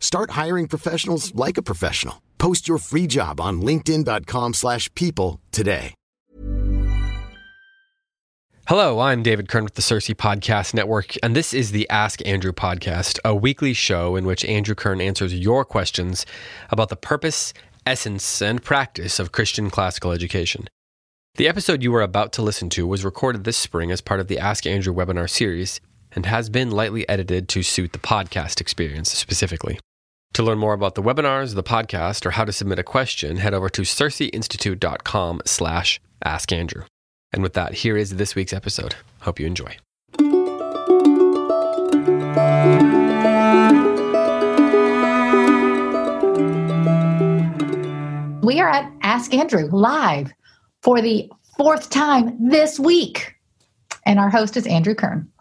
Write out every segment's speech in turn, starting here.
Start hiring professionals like a professional. Post your free job on linkedin.com slash people today. Hello, I'm David Kern with the CiRCE Podcast Network, and this is the Ask Andrew podcast, a weekly show in which Andrew Kern answers your questions about the purpose, essence, and practice of Christian classical education. The episode you are about to listen to was recorded this spring as part of the Ask Andrew webinar series and has been lightly edited to suit the podcast experience specifically. To learn more about the webinars, the podcast, or how to submit a question, head over to circeinstitute.com slash askandrew. And with that, here is this week's episode. Hope you enjoy. We are at Ask Andrew live for the fourth time this week. And our host is Andrew Kern.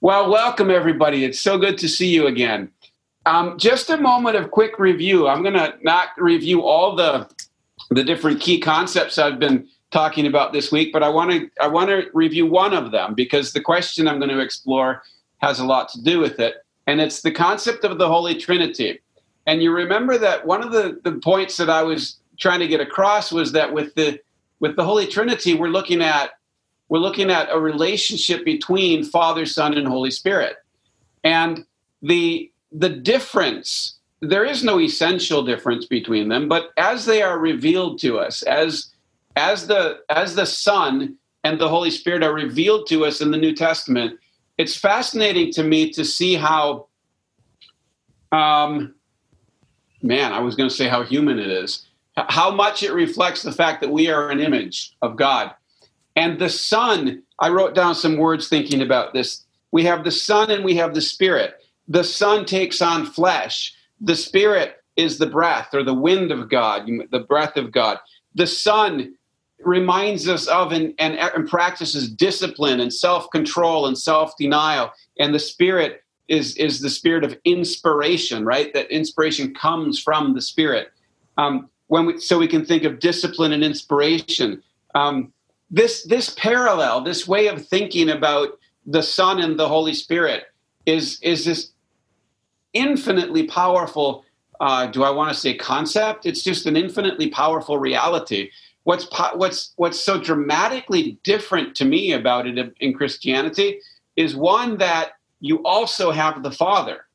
Well, welcome everybody. It's so good to see you again. Um, just a moment of quick review. I'm going to not review all the the different key concepts I've been talking about this week, but I want to I want to review one of them because the question I'm going to explore has a lot to do with it, and it's the concept of the Holy Trinity. And you remember that one of the, the points that I was trying to get across was that with the with the Holy Trinity, we're looking at we're looking at a relationship between Father, Son, and Holy Spirit. And the the difference there is no essential difference between them, but as they are revealed to us, as as the as the Son and the Holy Spirit are revealed to us in the New Testament, it's fascinating to me to see how um man, I was going to say how human it is. How much it reflects the fact that we are an image of God. And the Son, I wrote down some words thinking about this. We have the Son and we have the Spirit. The Son takes on flesh. The Spirit is the breath or the wind of God, the breath of God. The Son reminds us of and, and, and practices discipline and self control and self denial. And the Spirit is, is the spirit of inspiration, right? That inspiration comes from the Spirit. Um, when we, so we can think of discipline and inspiration. Um, this this parallel, this way of thinking about the Son and the Holy Spirit is is this infinitely powerful. Uh, do I want to say concept? It's just an infinitely powerful reality. What's po- what's what's so dramatically different to me about it in Christianity is one that you also have the Father,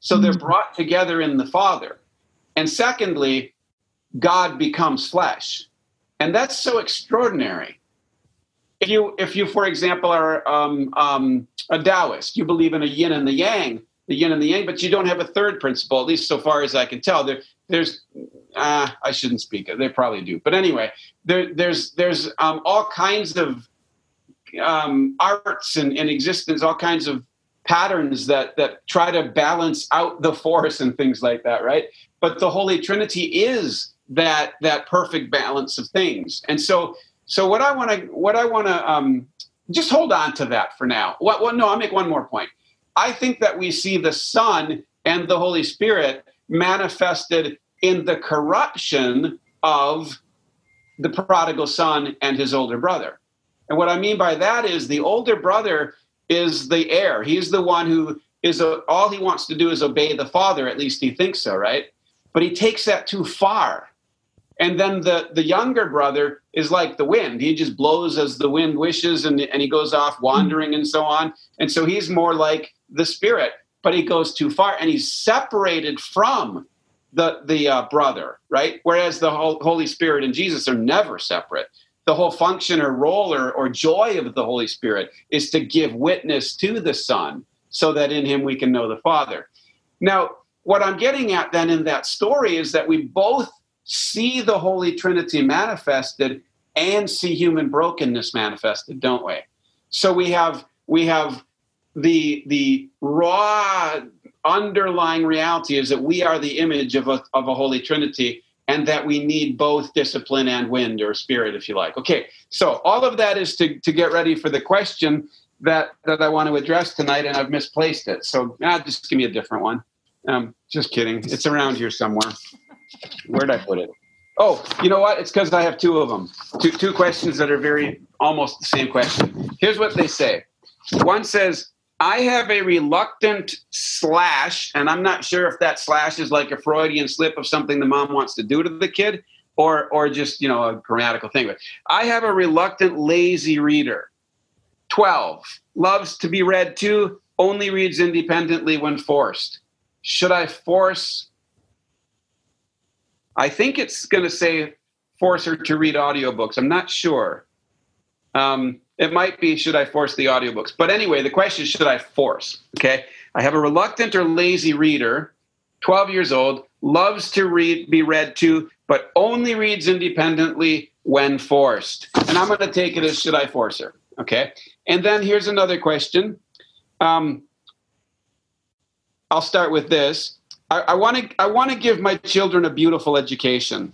so they're brought together in the Father, and secondly, God becomes flesh, and that's so extraordinary if you if you for example are um, um, a Taoist, you believe in a yin and the yang, the yin and the yang, but you don't have a third principle, at least so far as I can tell. There, there's uh, I shouldn't speak. They probably do, but anyway, there, there's there's um, all kinds of um, arts and existence, all kinds of patterns that that try to balance out the force and things like that, right? But the Holy Trinity is that that perfect balance of things, and so so what I want to what I want to um, just hold on to that for now. What? Well, no, I'll make one more point. I think that we see the Son and the Holy Spirit manifested in the corruption of the prodigal son and his older brother. And what I mean by that is the older brother is the heir. He's the one who is a, all he wants to do is obey the father, at least he thinks so, right? But he takes that too far. And then the, the younger brother is like the wind. He just blows as the wind wishes and, and he goes off wandering and so on. And so he's more like the spirit, but he goes too far and he's separated from the, the uh, brother, right? Whereas the Holy Spirit and Jesus are never separate. The whole function or role or, or joy of the Holy Spirit is to give witness to the Son so that in him we can know the Father. Now, what I'm getting at then in that story is that we both see the Holy Trinity manifested and see human brokenness manifested, don't we? So we have we have the the raw underlying reality is that we are the image of a, of a holy trinity and that we need both discipline and wind or spirit if you like. Okay so all of that is to, to get ready for the question that that i want to address tonight and i've misplaced it. So ah, just give me a different one. Um, just kidding. It's around here somewhere. Where'd i put it? Oh you know what? It's because i have two of them two, two questions that are very almost the same question. Here's what they say. One says I have a reluctant slash, and I'm not sure if that slash is like a Freudian slip of something the mom wants to do to the kid or or just, you know, a grammatical thing. But I have a reluctant lazy reader. 12. Loves to be read to, only reads independently when forced. Should I force I think it's going to say force her to read audiobooks. I'm not sure. Um, it might be should I force the audiobooks? But anyway, the question is should I force? Okay. I have a reluctant or lazy reader, 12 years old, loves to read, be read to, but only reads independently when forced. And I'm going to take it as should I force her? Okay. And then here's another question. Um, I'll start with this. I want to I want to give my children a beautiful education.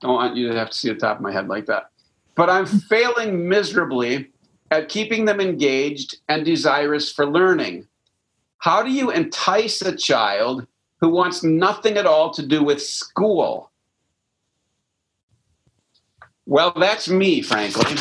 Don't want you to have to see the top of my head like that but I'm failing miserably at keeping them engaged and desirous for learning. How do you entice a child who wants nothing at all to do with school? Well, that's me, frankly.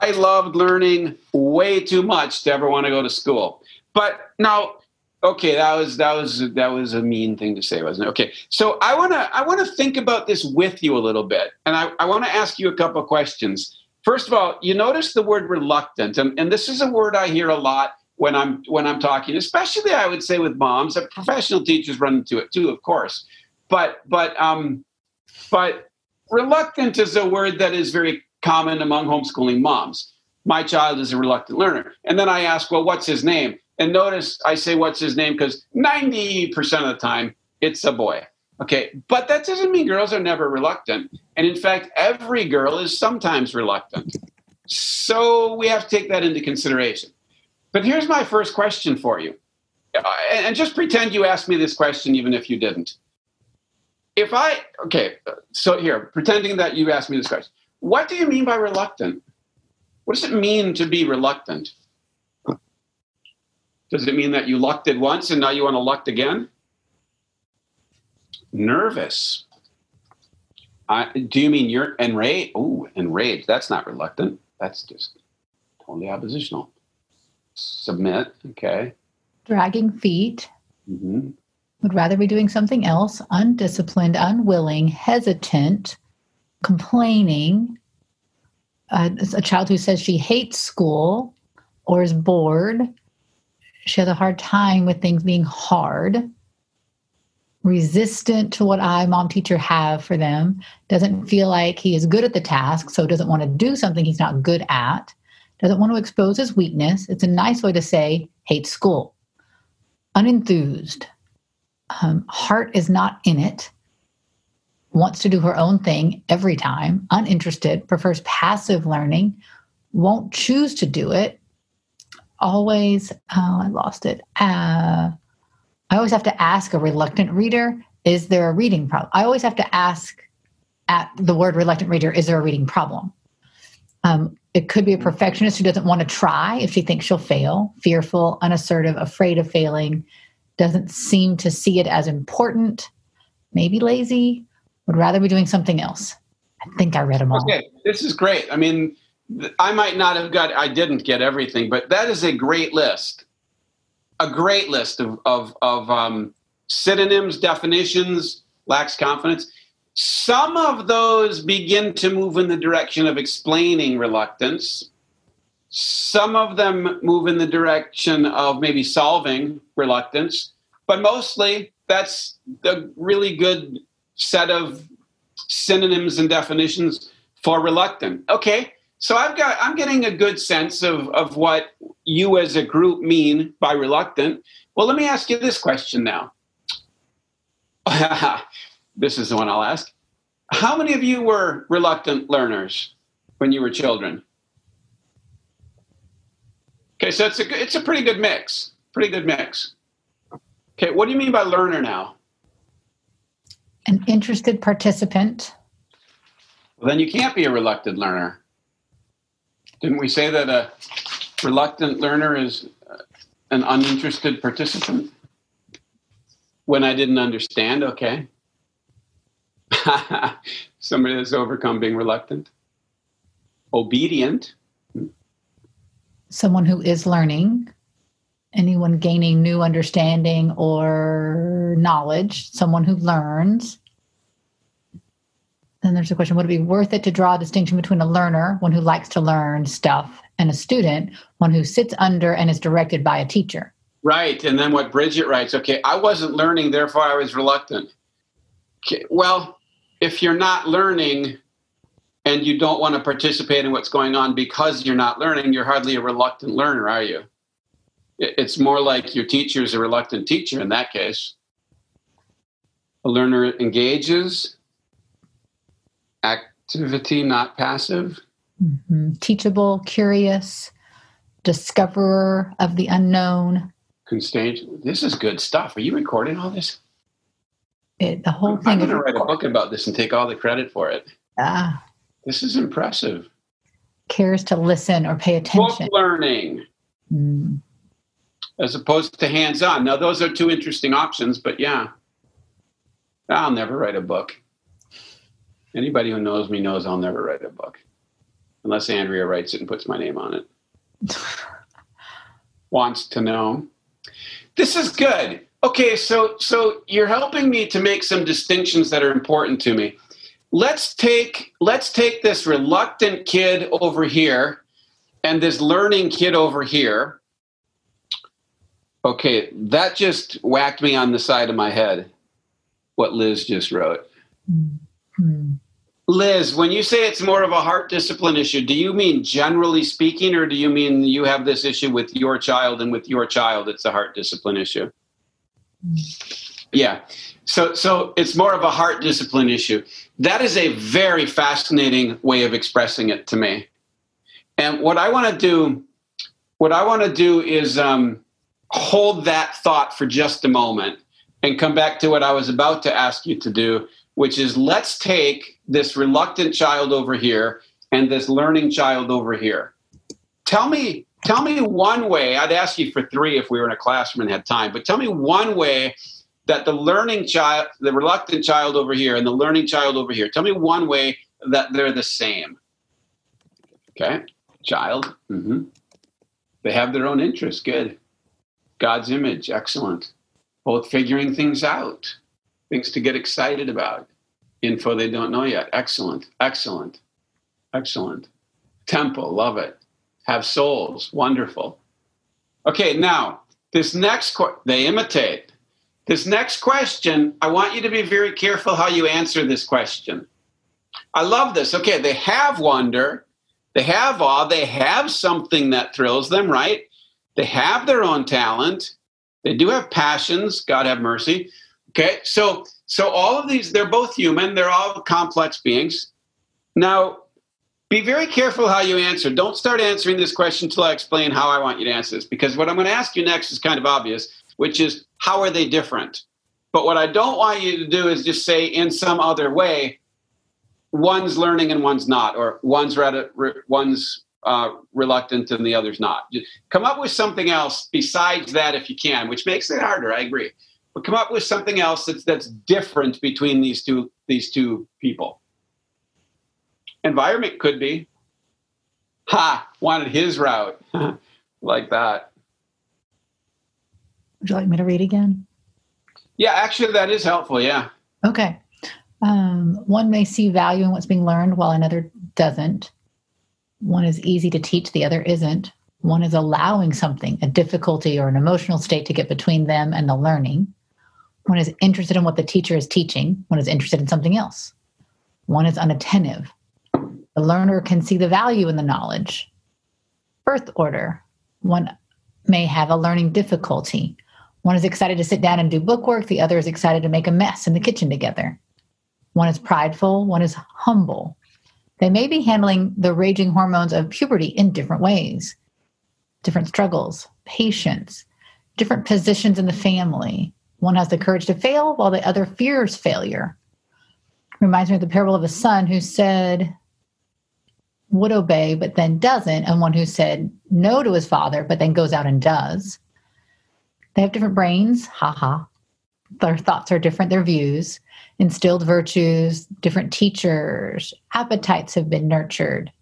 I loved learning way too much to ever want to go to school. But now, Okay, that was that was that was a mean thing to say, wasn't it? Okay, so I wanna I wanna think about this with you a little bit, and I, I want to ask you a couple questions. First of all, you notice the word reluctant, and, and this is a word I hear a lot when I'm when I'm talking, especially I would say with moms. Professional teachers run into it too, of course. But but um, but reluctant is a word that is very common among homeschooling moms. My child is a reluctant learner, and then I ask, well, what's his name? And notice I say what's his name because 90% of the time it's a boy. Okay, but that doesn't mean girls are never reluctant. And in fact, every girl is sometimes reluctant. So we have to take that into consideration. But here's my first question for you. Uh, and just pretend you asked me this question even if you didn't. If I, okay, so here, pretending that you asked me this question. What do you mean by reluctant? What does it mean to be reluctant? Does it mean that you lucked it once and now you want to luck again? Nervous. I, do you mean you're enraged? Oh, enraged. That's not reluctant. That's just totally oppositional. Submit. Okay. Dragging feet. Mm-hmm. Would rather be doing something else. Undisciplined, unwilling, hesitant, complaining. Uh, a child who says she hates school or is bored she has a hard time with things being hard, resistant to what I, mom teacher, have for them, doesn't feel like he is good at the task, so doesn't want to do something he's not good at, doesn't want to expose his weakness. It's a nice way to say hate school. Unenthused, um, heart is not in it, wants to do her own thing every time, uninterested, prefers passive learning, won't choose to do it, always, oh, I lost it. Uh, I always have to ask a reluctant reader, is there a reading problem? I always have to ask at the word reluctant reader, is there a reading problem? Um, it could be a perfectionist who doesn't want to try if she thinks she'll fail, fearful, unassertive, afraid of failing, doesn't seem to see it as important, maybe lazy, would rather be doing something else. I think I read them all. Okay, this is great. I mean, I might not have got, I didn't get everything, but that is a great list. A great list of, of, of um, synonyms, definitions, lacks confidence. Some of those begin to move in the direction of explaining reluctance. Some of them move in the direction of maybe solving reluctance, but mostly that's a really good set of synonyms and definitions for reluctant. Okay, so I've got I'm getting a good sense of, of what you as a group mean by reluctant. Well, let me ask you this question now. this is the one I'll ask. How many of you were reluctant learners when you were children? Okay, so it's a it's a pretty good mix. Pretty good mix. Okay, what do you mean by learner now? An interested participant. Well, then you can't be a reluctant learner. Didn't we say that a reluctant learner is uh, an uninterested participant? When I didn't understand, okay. Somebody that's overcome being reluctant. Obedient someone who is learning, anyone gaining new understanding or knowledge, someone who learns. Then there's a question Would it be worth it to draw a distinction between a learner, one who likes to learn stuff, and a student, one who sits under and is directed by a teacher? Right. And then what Bridget writes okay, I wasn't learning, therefore I was reluctant. Okay, well, if you're not learning, and you don't want to participate in what's going on because you're not learning, you're hardly a reluctant learner, are you? It's more like your teacher is a reluctant teacher in that case. A learner engages, activity, not passive. Mm-hmm. Teachable, curious, discoverer of the unknown. Constage. This is good stuff. Are you recording all this? It, the whole thing. I'm going to write a book about this and take all the credit for it. Ah, this is impressive. Cares to listen or pay attention. Book learning. Mm. As opposed to hands on. Now, those are two interesting options, but yeah. I'll never write a book. Anybody who knows me knows I'll never write a book unless Andrea writes it and puts my name on it. Wants to know. This is good. Okay, so so you're helping me to make some distinctions that are important to me let's take let's take this reluctant kid over here and this learning kid over here okay that just whacked me on the side of my head what liz just wrote mm-hmm. Liz when you say it's more of a heart discipline issue do you mean generally speaking or do you mean you have this issue with your child and with your child it's a heart discipline issue? Yeah. So so it's more of a heart discipline issue. That is a very fascinating way of expressing it to me. And what I want to do, what I want to do is um, hold that thought for just a moment and come back to what I was about to ask you to do, which is let's take this reluctant child over here and this learning child over here. Tell me, tell me one way. I'd ask you for three if we were in a classroom and had time, but tell me one way that the learning child, the reluctant child over here, and the learning child over here, tell me one way that they're the same. Okay, child. Mm-hmm. They have their own interests. Good. God's image. Excellent. Both figuring things out, things to get excited about, info they don't know yet. Excellent. Excellent. Excellent. Temple. Love it. Have souls. Wonderful. Okay, now this next, they imitate this next question, I want you to be very careful how you answer this question. I love this. Okay, they have wonder, they have awe, they have something that thrills them, right? They have their own talent, they do have passions, God have mercy. Okay, so so all of these, they're both human, they're all complex beings. Now, be very careful how you answer. Don't start answering this question until I explain how I want you to answer this, because what I'm going to ask you next is kind of obvious which is how are they different? But what I don't want you to do is just say in some other way, one's learning and one's not, or one's read, one's uh, reluctant and the other's not. Come up with something else besides that if you can, which makes it harder. I agree. But come up with something else that's that's different between these two these two people. Environment could be. Ha! Wanted his route, like that. Would you like me to read again? Yeah, actually, that is helpful. Yeah. Okay. Um, one may see value in what's being learned while another doesn't. One is easy to teach, the other isn't. One is allowing something, a difficulty or an emotional state to get between them and the learning. One is interested in what the teacher is teaching. One is interested in something else. One is unattentive. The learner can see the value in the knowledge. Birth order. One may have a learning difficulty. One is excited to sit down and do bookwork. The other is excited to make a mess in the kitchen together. One is prideful. One is humble. They may be handling the raging hormones of puberty in different ways different struggles, patience, different positions in the family. One has the courage to fail while the other fears failure. Reminds me of the parable of a son who said, would obey, but then doesn't, and one who said no to his father, but then goes out and does. They have different brains, haha. Their thoughts are different, their views, instilled virtues, different teachers, appetites have been nurtured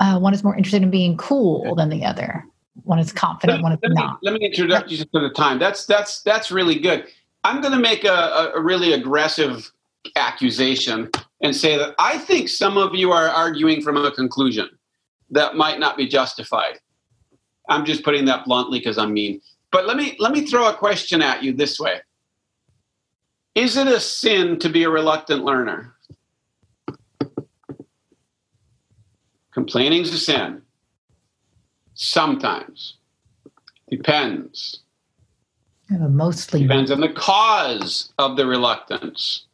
uh, one is more interested in being cool than the other. One is confident, one is let not. Me, let me introduce you to the time. That's that's that's really good. I'm going to make a, a really aggressive accusation and say that I think some of you are arguing from a conclusion that might not be justified. I'm just putting that bluntly because I'm mean. But let me let me throw a question at you this way. Is it a sin to be a reluctant learner? Complaining is a sin. Sometimes. Depends. Yeah, mostly. Depends on the cause of the reluctance.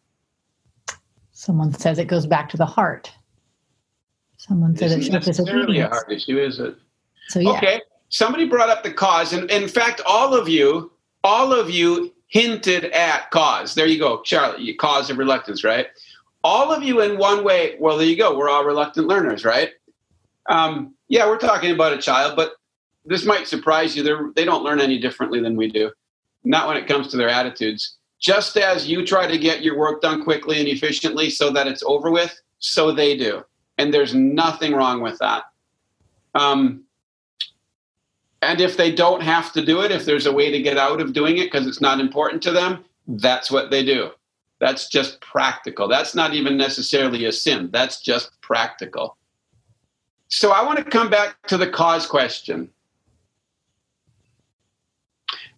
Someone says it goes back to the heart. Someone says it's necessarily a heart issue, is it? So yeah. Okay. Somebody brought up the cause, and in fact, all of you, all of you hinted at cause. There you go, Charlie. Cause of reluctance, right? All of you, in one way. Well, there you go. We're all reluctant learners, right? Um, yeah, we're talking about a child, but this might surprise you. They're, they don't learn any differently than we do, not when it comes to their attitudes. Just as you try to get your work done quickly and efficiently so that it's over with, so they do. And there's nothing wrong with that. Um, and if they don't have to do it, if there's a way to get out of doing it because it's not important to them, that's what they do. That's just practical. That's not even necessarily a sin. That's just practical. So I want to come back to the cause question.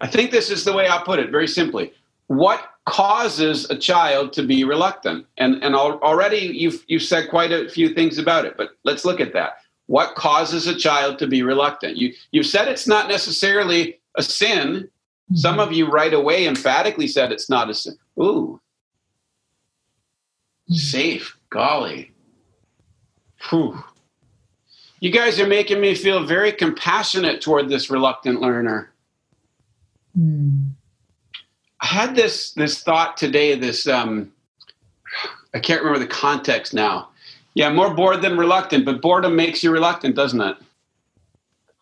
I think this is the way I'll put it very simply. What causes a child to be reluctant? And, and already you've, you've said quite a few things about it, but let's look at that. What causes a child to be reluctant? You, you've said it's not necessarily a sin. Mm-hmm. Some of you right away emphatically said it's not a sin. Ooh, mm-hmm. safe, golly. Whew. You guys are making me feel very compassionate toward this reluctant learner. Mm. I had this this thought today. This um, I can't remember the context now. Yeah, more bored than reluctant, but boredom makes you reluctant, doesn't it?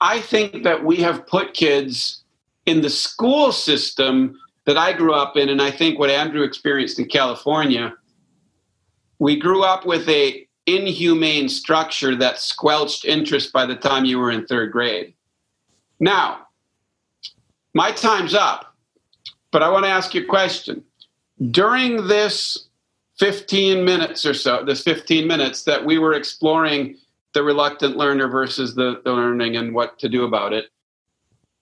I think that we have put kids in the school system that I grew up in, and I think what Andrew experienced in California. We grew up with a inhumane structure that squelched interest by the time you were in third grade. Now, my time's up, but I want to ask you a question. During this 15 minutes or so, this 15 minutes that we were exploring the reluctant learner versus the, the learning and what to do about it,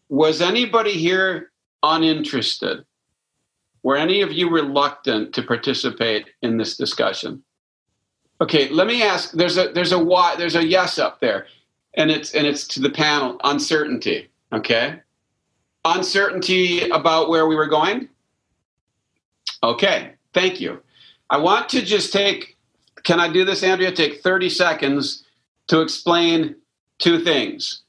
was anybody here uninterested? Were any of you reluctant to participate in this discussion? Okay, let me ask. There's a there's a why there's a yes up there, and it's and it's to the panel. Uncertainty. Okay, uncertainty about where we were going. Okay, thank you. I want to just take. Can I do this, Andrea? Take 30 seconds to explain two things.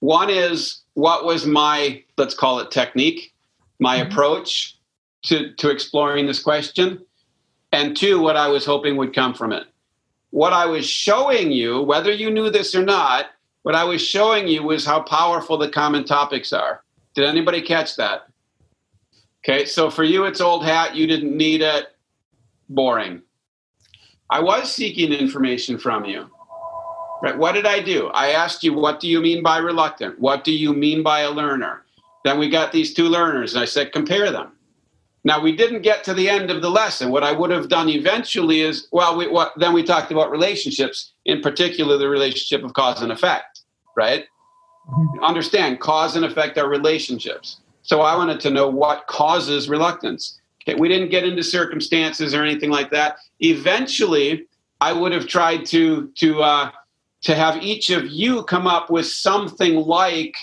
One is what was my let's call it technique, my mm-hmm. approach to to exploring this question, and two, what I was hoping would come from it. What I was showing you, whether you knew this or not, what I was showing you was how powerful the common topics are. Did anybody catch that? Okay, so for you, it's old hat. You didn't need it. Boring. I was seeking information from you. Right? What did I do? I asked you, what do you mean by reluctant? What do you mean by a learner? Then we got these two learners, and I said, compare them. Now we didn't get to the end of the lesson. What I would have done eventually is, well, we, what, then we talked about relationships, in particular the relationship of cause and effect, right? Mm-hmm. Understand, cause and effect are relationships. So I wanted to know what causes reluctance. Okay, we didn't get into circumstances or anything like that. Eventually, I would have tried to to uh, to have each of you come up with something like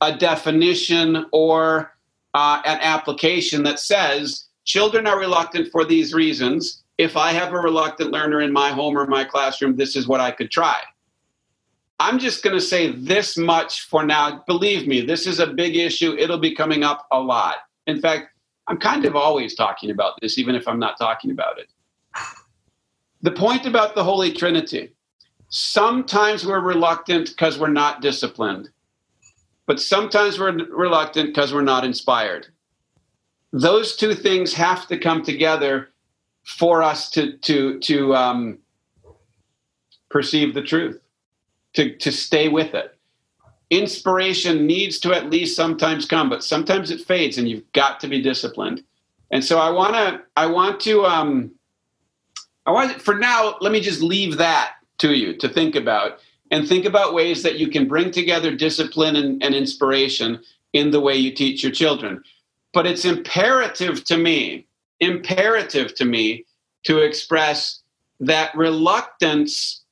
a definition or uh, an application that says children are reluctant for these reasons. If I have a reluctant learner in my home or my classroom, this is what I could try. I'm just going to say this much for now. Believe me, this is a big issue. It'll be coming up a lot. In fact, I'm kind of always talking about this, even if I'm not talking about it. The point about the Holy Trinity sometimes we're reluctant because we're not disciplined, but sometimes we're reluctant because we're not inspired. Those two things have to come together for us to to to um, perceive the truth, to to stay with it. Inspiration needs to at least sometimes come, but sometimes it fades, and you've got to be disciplined. And so I want to I want to um, I want for now. Let me just leave that to you to think about and think about ways that you can bring together discipline and, and inspiration in the way you teach your children. But it's imperative to me, imperative to me to express that reluctance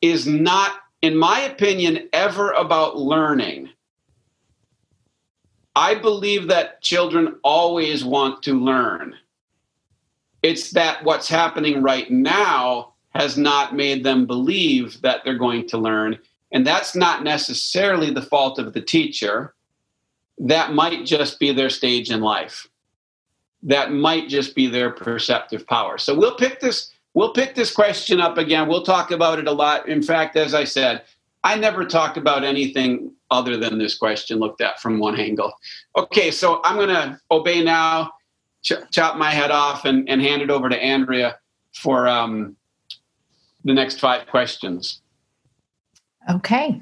is not, in my opinion, ever about learning. I believe that children always want to learn. It's that what's happening right now has not made them believe that they're going to learn. And that's not necessarily the fault of the teacher. That might just be their stage in life. That might just be their perceptive power. So we'll pick this we'll pick this question up again. We'll talk about it a lot. In fact, as I said, I never talk about anything other than this question looked at from one angle. Okay, so I'm going to obey now, ch- chop my head off, and, and hand it over to Andrea for um, the next five questions. Okay.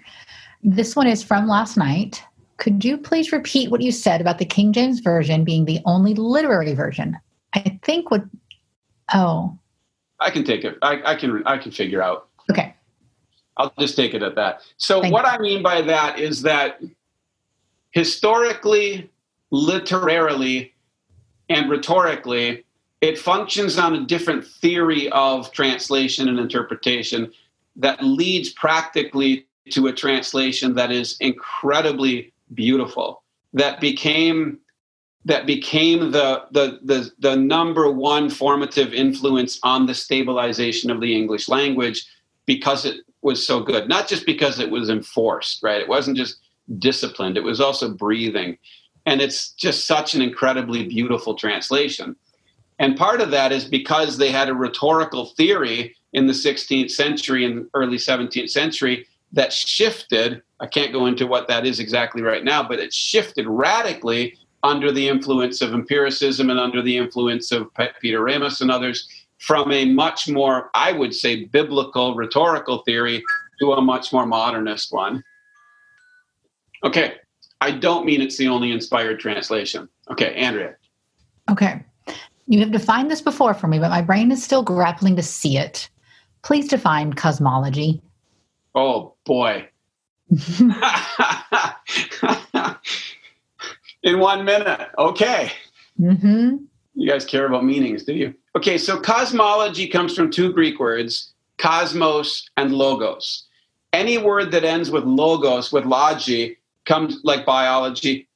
This one is from last night. Could you please repeat what you said about the King James Version being the only literary version? I think what. Oh. I can take it. I, I can. I can figure out. Okay. I'll just take it at that. So Thank what you. I mean by that is that historically, literarily, and rhetorically, it functions on a different theory of translation and interpretation that leads practically to a translation that is incredibly beautiful that became that became the, the the the number one formative influence on the stabilization of the english language because it was so good. Not just because it was enforced right? It wasn't just disciplined it was also breathing. And it's just such an incredibly beautiful translation and part of that is because they had a rhetorical theory in the 16th century and early 17th century that shifted. I can't go into what that is exactly right now, but it shifted radically under the influence of empiricism and under the influence of Peter Ramus and others from a much more, I would say, biblical rhetorical theory to a much more modernist one. Okay, I don't mean it's the only inspired translation. Okay, Andrea. Okay. You have defined this before for me, but my brain is still grappling to see it. Please define cosmology. Oh, boy. In one minute. Okay. Mm-hmm. You guys care about meanings, do you? Okay, so cosmology comes from two Greek words cosmos and logos. Any word that ends with logos, with logi, comes like biology,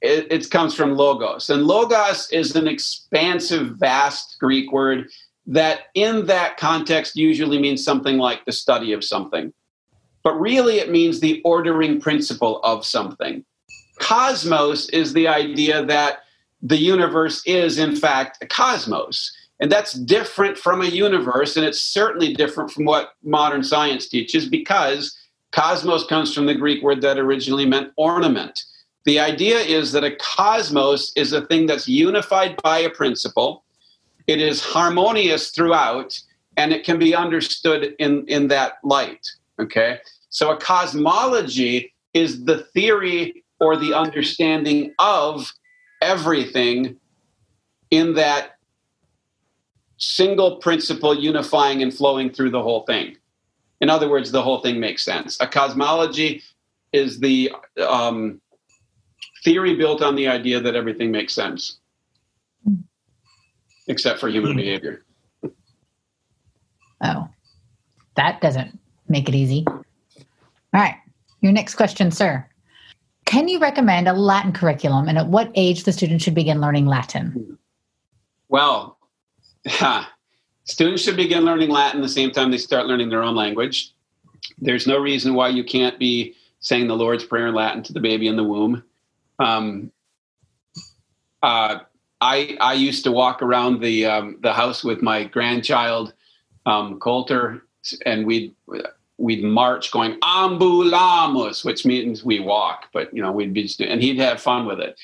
it, it comes from logos. And logos is an expansive, vast Greek word that, in that context, usually means something like the study of something. But really, it means the ordering principle of something. Cosmos is the idea that the universe is, in fact, a cosmos. And that's different from a universe, and it's certainly different from what modern science teaches because cosmos comes from the Greek word that originally meant ornament The idea is that a cosmos is a thing that's unified by a principle. It is harmonious throughout, and it can be understood in, in that light. Okay? So a cosmology is the theory or the understanding of everything in that single principle unifying and flowing through the whole thing. In other words, the whole thing makes sense. A cosmology is the um, theory built on the idea that everything makes sense, except for human hmm. behavior. Oh, that doesn't make it easy. All right. Your next question, sir. Can you recommend a Latin curriculum and at what age the student should begin learning Latin? Well, students should begin learning Latin the same time they start learning their own language. There's no reason why you can't be saying the Lord's Prayer in Latin to the baby in the womb. Um, uh, I I used to walk around the um, the house with my grandchild um, Coulter, and we'd we'd march going ambulamos, which means we walk, but you know we'd be and he'd have fun with it.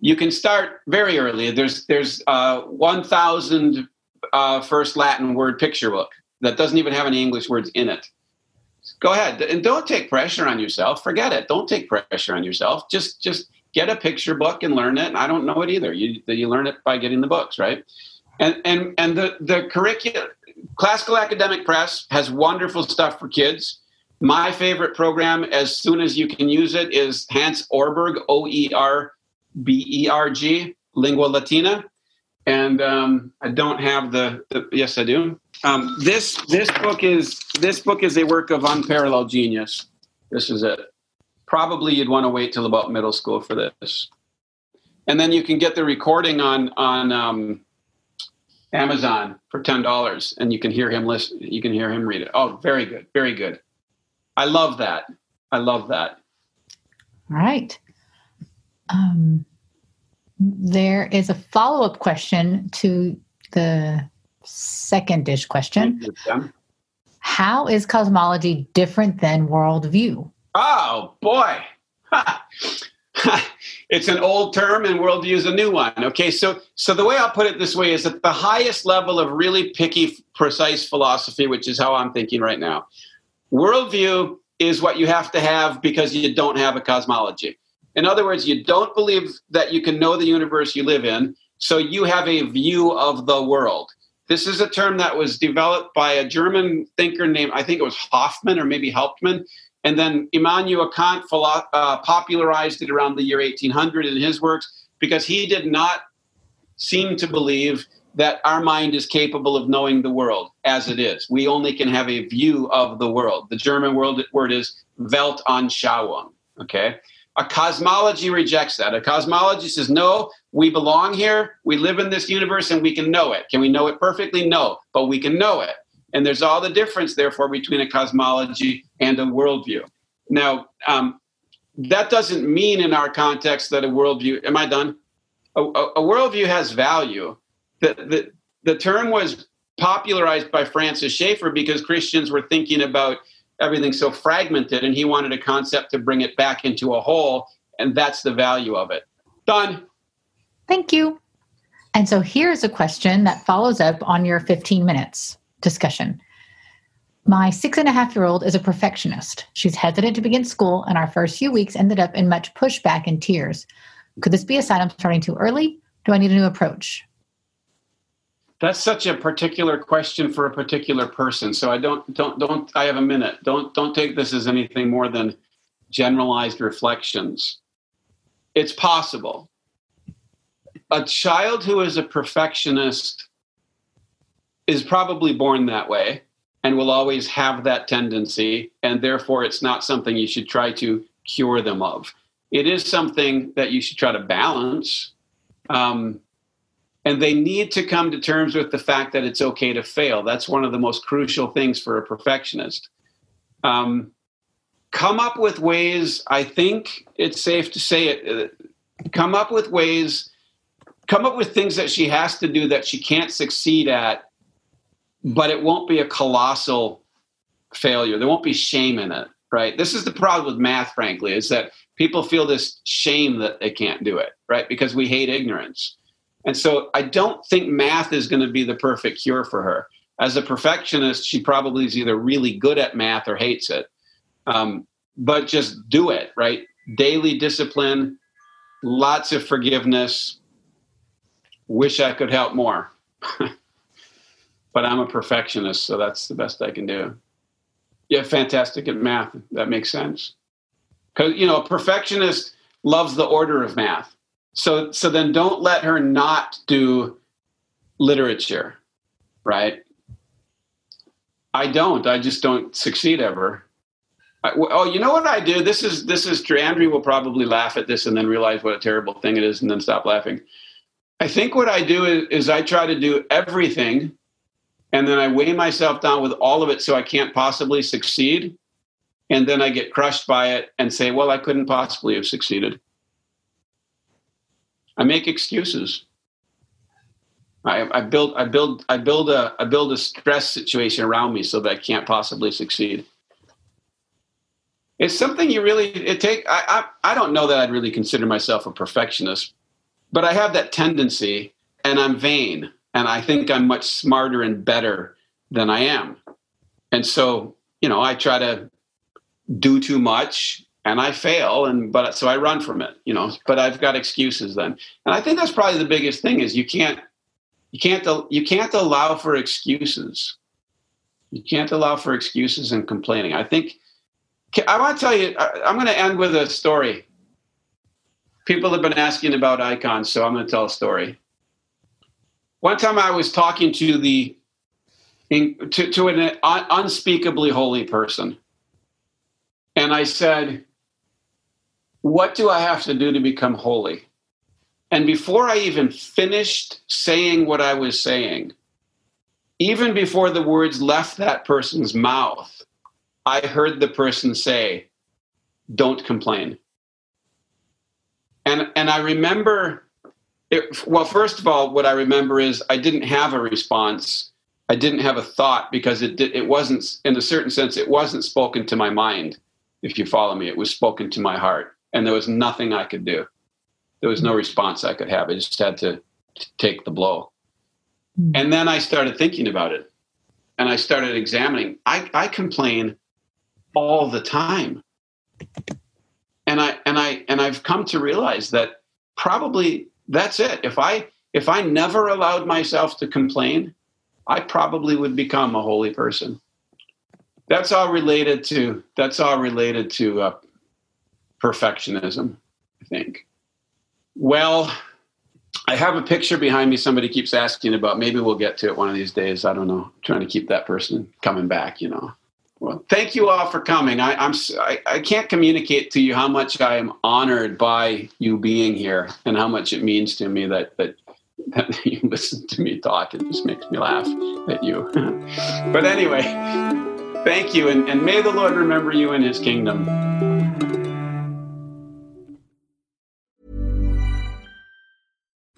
You can start very early. There's there's uh, 1,000 uh, first Latin word picture book that doesn't even have any English words in it. Go ahead and don't take pressure on yourself. Forget it. Don't take pressure on yourself. Just just get a picture book and learn it. And I don't know it either. You you learn it by getting the books, right? And and and the the curriculum Classical Academic Press has wonderful stuff for kids. My favorite program, as soon as you can use it, is Hans Orberg O E R B E R G, Lingua Latina. And um, I don't have the, the yes, I do. Um, this this book is this book is a work of unparalleled genius. This is it. Probably you'd want to wait till about middle school for this, and then you can get the recording on on um, Amazon for ten dollars, and you can hear him listen. You can hear him read it. Oh, very good, very good. I love that. I love that. All right. Um, there is a follow up question to the second dish question. How is cosmology different than worldview? Oh boy. it's an old term and worldview is a new one. Okay, so so the way I'll put it this way is that the highest level of really picky, precise philosophy, which is how I'm thinking right now, worldview is what you have to have because you don't have a cosmology. In other words, you don't believe that you can know the universe you live in, so you have a view of the world. This is a term that was developed by a German thinker named, I think it was Hoffman or maybe Hauptmann, and then Immanuel Kant uh, popularized it around the year 1800 in his works because he did not seem to believe that our mind is capable of knowing the world as it is. We only can have a view of the world. The German word, word is Weltanschauung. Okay? A cosmology rejects that. A cosmology says, no, we belong here, we live in this universe, and we can know it. Can we know it perfectly? No, but we can know it. And there's all the difference, therefore, between a cosmology and a worldview. Now, um, that doesn't mean in our context that a worldview, am I done? A, a, a worldview has value. The, the, the term was popularized by Francis Schaeffer because Christians were thinking about everything so fragmented, and he wanted a concept to bring it back into a whole, and that's the value of it. Done. Thank you. And so here's a question that follows up on your 15 minutes discussion. My six and a half year old is a perfectionist. She's hesitant to begin school, and our first few weeks ended up in much pushback and tears. Could this be a sign I'm starting too early? Do I need a new approach? That's such a particular question for a particular person. So I don't don't don't I have a minute. Don't don't take this as anything more than generalized reflections. It's possible. A child who is a perfectionist is probably born that way and will always have that tendency, and therefore it's not something you should try to cure them of. It is something that you should try to balance. Um, and they need to come to terms with the fact that it's okay to fail. That's one of the most crucial things for a perfectionist. Um, come up with ways, I think it's safe to say it, uh, come up with ways, come up with things that she has to do that she can't succeed at but it won't be a colossal failure. There won't be shame in it. right? This is the problem with math, frankly, is that people feel this shame that they can't do it, right? Because we hate ignorance. And so I don't think math is going to be the perfect cure for her. As a perfectionist, she probably is either really good at math or hates it. Um, but just do it, right? Daily discipline, lots of forgiveness. Wish I could help more. but I'm a perfectionist, so that's the best I can do. Yeah, fantastic at math. That makes sense. Because you know, a perfectionist loves the order of math. So so then don't let her not do literature, right? I don't. I just don't succeed ever. I, oh, you know what I do? This is this is Andrew will probably laugh at this and then realize what a terrible thing it is and then stop laughing. I think what I do is, is I try to do everything and then I weigh myself down with all of it so I can't possibly succeed. And then I get crushed by it and say, well, I couldn't possibly have succeeded. I make excuses. I, I build, I build, I build a, I build a stress situation around me so that I can't possibly succeed. It's something you really it take. I, I, I don't know that I'd really consider myself a perfectionist, but I have that tendency, and I'm vain and I think I'm much smarter and better than I am. And so, you know, I try to do too much and I fail and but so I run from it, you know, but I've got excuses then. And I think that's probably the biggest thing is you can't you can't you can't allow for excuses. You can't allow for excuses and complaining. I think I want to tell you I'm going to end with a story. People have been asking about icons, so I'm going to tell a story one time I was talking to the to, to an un, unspeakably holy person, and I said, "What do I have to do to become holy?" And before I even finished saying what I was saying, even before the words left that person's mouth, I heard the person say, "Don't complain." And and I remember it, well, first of all, what I remember is I didn't have a response. I didn't have a thought because it it wasn't, in a certain sense, it wasn't spoken to my mind. If you follow me, it was spoken to my heart, and there was nothing I could do. There was no response I could have. I just had to, to take the blow. Mm. And then I started thinking about it, and I started examining. I, I complain all the time, and I and I and I've come to realize that probably that's it. If I if I never allowed myself to complain, I probably would become a holy person. That's all related to that's all related to uh, perfectionism, I think. Well, I have a picture behind me. Somebody keeps asking about. Maybe we'll get to it one of these days. I don't know. I'm trying to keep that person coming back. You know. Well, thank you all for coming. I, I'm I, I can't communicate to you how much I am honored by you being here and how much it means to me that that that you listen to me talk. It just makes me laugh at you. but anyway, thank you, and, and may the Lord remember you in His kingdom.